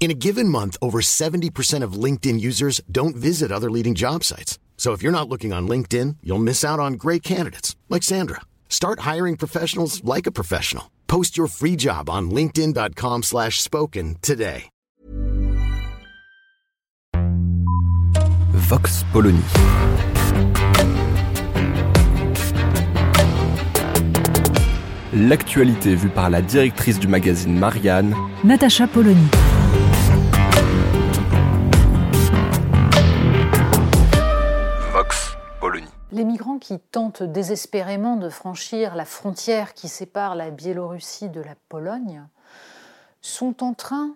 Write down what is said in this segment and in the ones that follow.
In a given month, over 70% of LinkedIn users don't visit other leading job sites. So if you're not looking on LinkedIn, you'll miss out on great candidates like Sandra. Start hiring professionals like a professional. Post your free job on linkedin.com/spoken slash spoken today. Vox Polony. L'actualité vue par la directrice du magazine Marianne, Natacha Polony. Qui tentent désespérément de franchir la frontière qui sépare la Biélorussie de la Pologne sont en train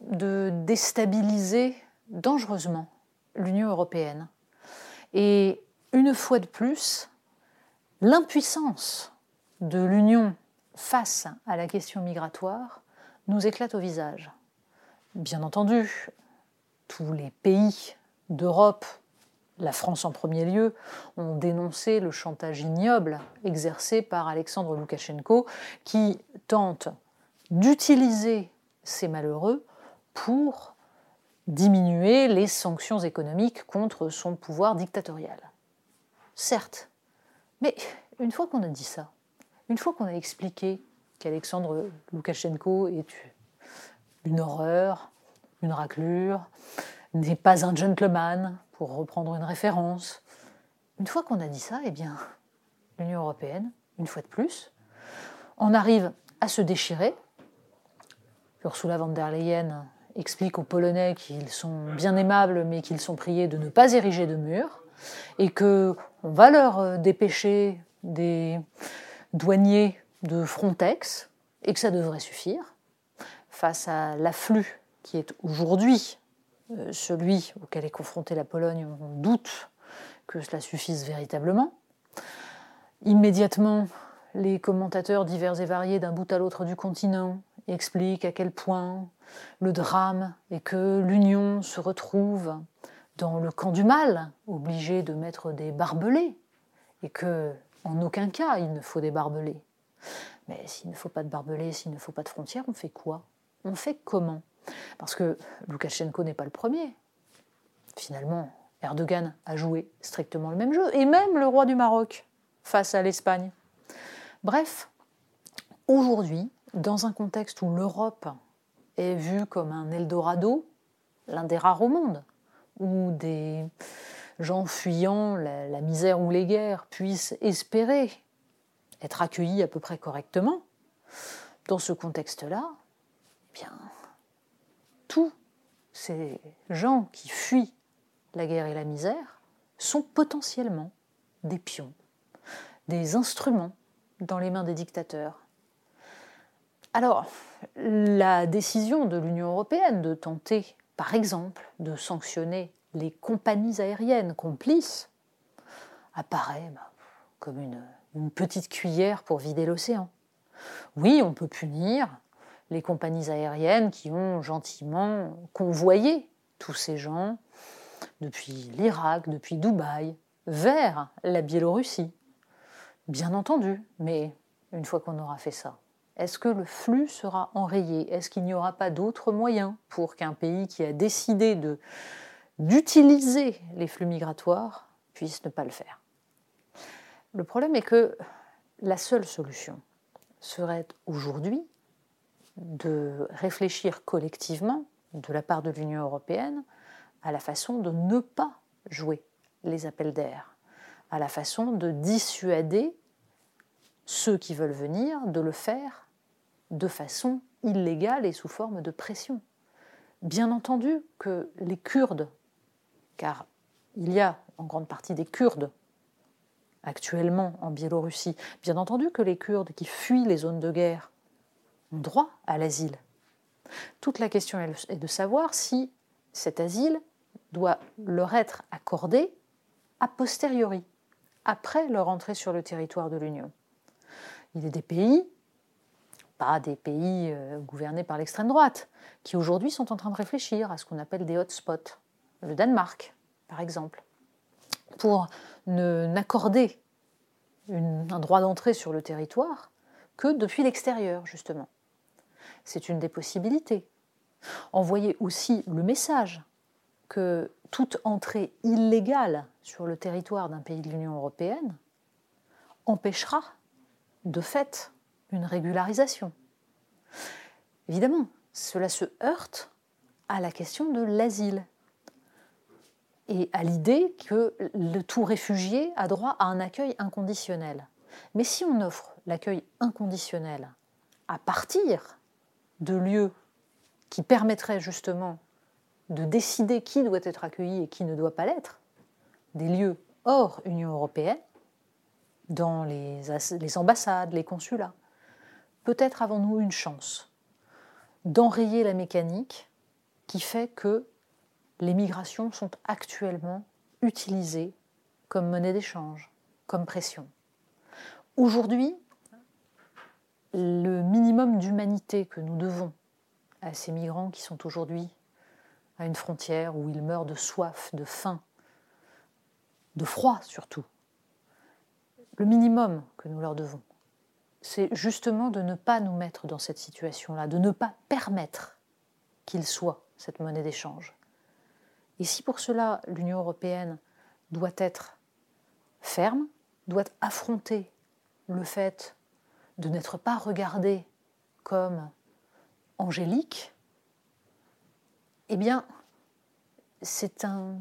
de déstabiliser dangereusement l'Union européenne. Et une fois de plus, l'impuissance de l'Union face à la question migratoire nous éclate au visage. Bien entendu, tous les pays d'Europe, la France en premier lieu, ont dénoncé le chantage ignoble exercé par Alexandre Loukachenko qui tente d'utiliser ces malheureux pour diminuer les sanctions économiques contre son pouvoir dictatorial. Certes, mais une fois qu'on a dit ça, une fois qu'on a expliqué qu'Alexandre Loukachenko est une horreur, une raclure, n'est pas un gentleman, pour reprendre une référence, une fois qu'on a dit ça, eh bien, l'Union européenne, une fois de plus, en arrive à se déchirer. Ursula von der Leyen explique aux Polonais qu'ils sont bien aimables, mais qu'ils sont priés de ne pas ériger de mur, et que on va leur dépêcher des douaniers de Frontex, et que ça devrait suffire face à l'afflux qui est aujourd'hui euh, celui auquel est confrontée la Pologne. On doute que cela suffise véritablement. Immédiatement, les commentateurs divers et variés d'un bout à l'autre du continent expliquent à quel point le drame est que l'Union se retrouve dans le camp du mal, obligée de mettre des barbelés, et que en aucun cas il ne faut des barbelés. Mais s'il ne faut pas de barbelés, s'il ne faut pas de frontières, on fait quoi? On fait comment? Parce que Loukachenko n'est pas le premier. Finalement, Erdogan a joué strictement le même jeu, et même le roi du Maroc face à l'Espagne. Bref, aujourd'hui, dans un contexte où l'Europe est vue comme un Eldorado, l'un des rares au monde, où des gens fuyant la, misère ou les guerres puissent espérer être accueillis à peu près correctement, dans ce contexte-là, eh bien, ces gens qui fuient la guerre et la misère sont potentiellement des pions, des instruments dans les mains des dictateurs. Alors, la décision de l'Union européenne de tenter, par exemple, de sanctionner les compagnies aériennes complices apparaît bah, comme une, une petite cuillère pour vider l'océan. Oui, on peut punir les compagnies aériennes qui ont gentiment convoyé tous ces gens depuis l'Irak, depuis Dubaï, vers la Biélorussie. Bien entendu, mais une fois qu'on aura fait ça, est-ce que le flux sera enrayé? Est-ce qu'il n'y aura pas d'autres moyens pour qu'un pays qui a décidé d'utiliser les flux migratoires puisse ne pas le faire? Le problème est que la seule solution serait aujourd'hui de réfléchir collectivement, de la part de l'Union européenne, à la façon de ne pas jouer les appels d'air, à la façon de dissuader ceux qui veulent venir de le faire de façon illégale et sous forme de pression. Bien entendu que les Kurdes, car il y a en grande partie des Kurdes actuellement en Biélorussie, bien entendu que les Kurdes qui fuient les zones de guerre droit à l'asile. Toute la question est de savoir si cet asile doit leur être accordé a posteriori, après leur entrée sur le territoire de l'Union. Il y a des pays, pas des pays euh, gouvernés par l'extrême droite, qui aujourd'hui sont en train de réfléchir à ce qu'on appelle des hotspots. Le Danemark, par exemple, pour n'accorder un droit d'entrée sur le territoire que depuis l'extérieur, justement. C'est une des possibilités. Envoyer aussi le message que toute entrée illégale sur le territoire d'un pays de l'Union européenne empêchera de fait une régularisation. Évidemment, cela se heurte à la question de l'asile et à l'idée que le tout réfugié a droit à un accueil inconditionnel. Mais si on offre l'accueil inconditionnel à partir de lieux qui permettraient justement de décider qui doit être accueilli et qui ne doit pas l'être, des lieux hors Union européenne, dans les, les ambassades, les consulats, peut-être avons-nous une chance d'enrayer la mécanique qui fait que les migrations sont actuellement utilisées comme monnaie d'échange, comme pression. Aujourd'hui, le minimum d'humanité que nous devons à ces migrants qui sont aujourd'hui à une frontière où ils meurent de soif, de faim, de froid surtout, le minimum que nous leur devons, c'est justement de ne pas nous mettre dans cette situation-là, de ne pas permettre qu'ils soient cette monnaie d'échange. Et si pour cela l'Union européenne doit être ferme, doit affronter le fait de n'être pas regardée comme angélique, eh bien, c'est un,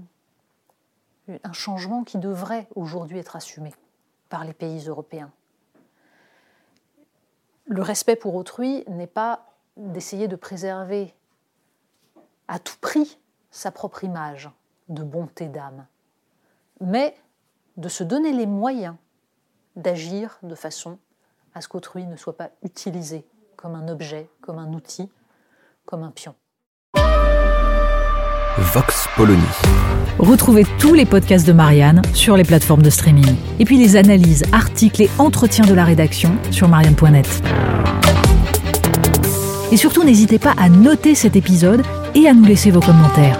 un changement qui devrait aujourd'hui être assumé par les pays européens. Le respect pour autrui n'est pas d'essayer de préserver à tout prix sa propre image de bonté d'âme, mais de se donner les moyens d'agir de façon à ce qu'autrui ne soit pas utilisé comme un objet, comme un outil, comme un pion. Vox Polony. Retrouvez tous les podcasts de Marianne sur les plateformes de streaming. Et puis les analyses, articles et entretiens de la rédaction sur marianne.net. Et surtout, n'hésitez pas à noter cet épisode et à nous laisser vos commentaires.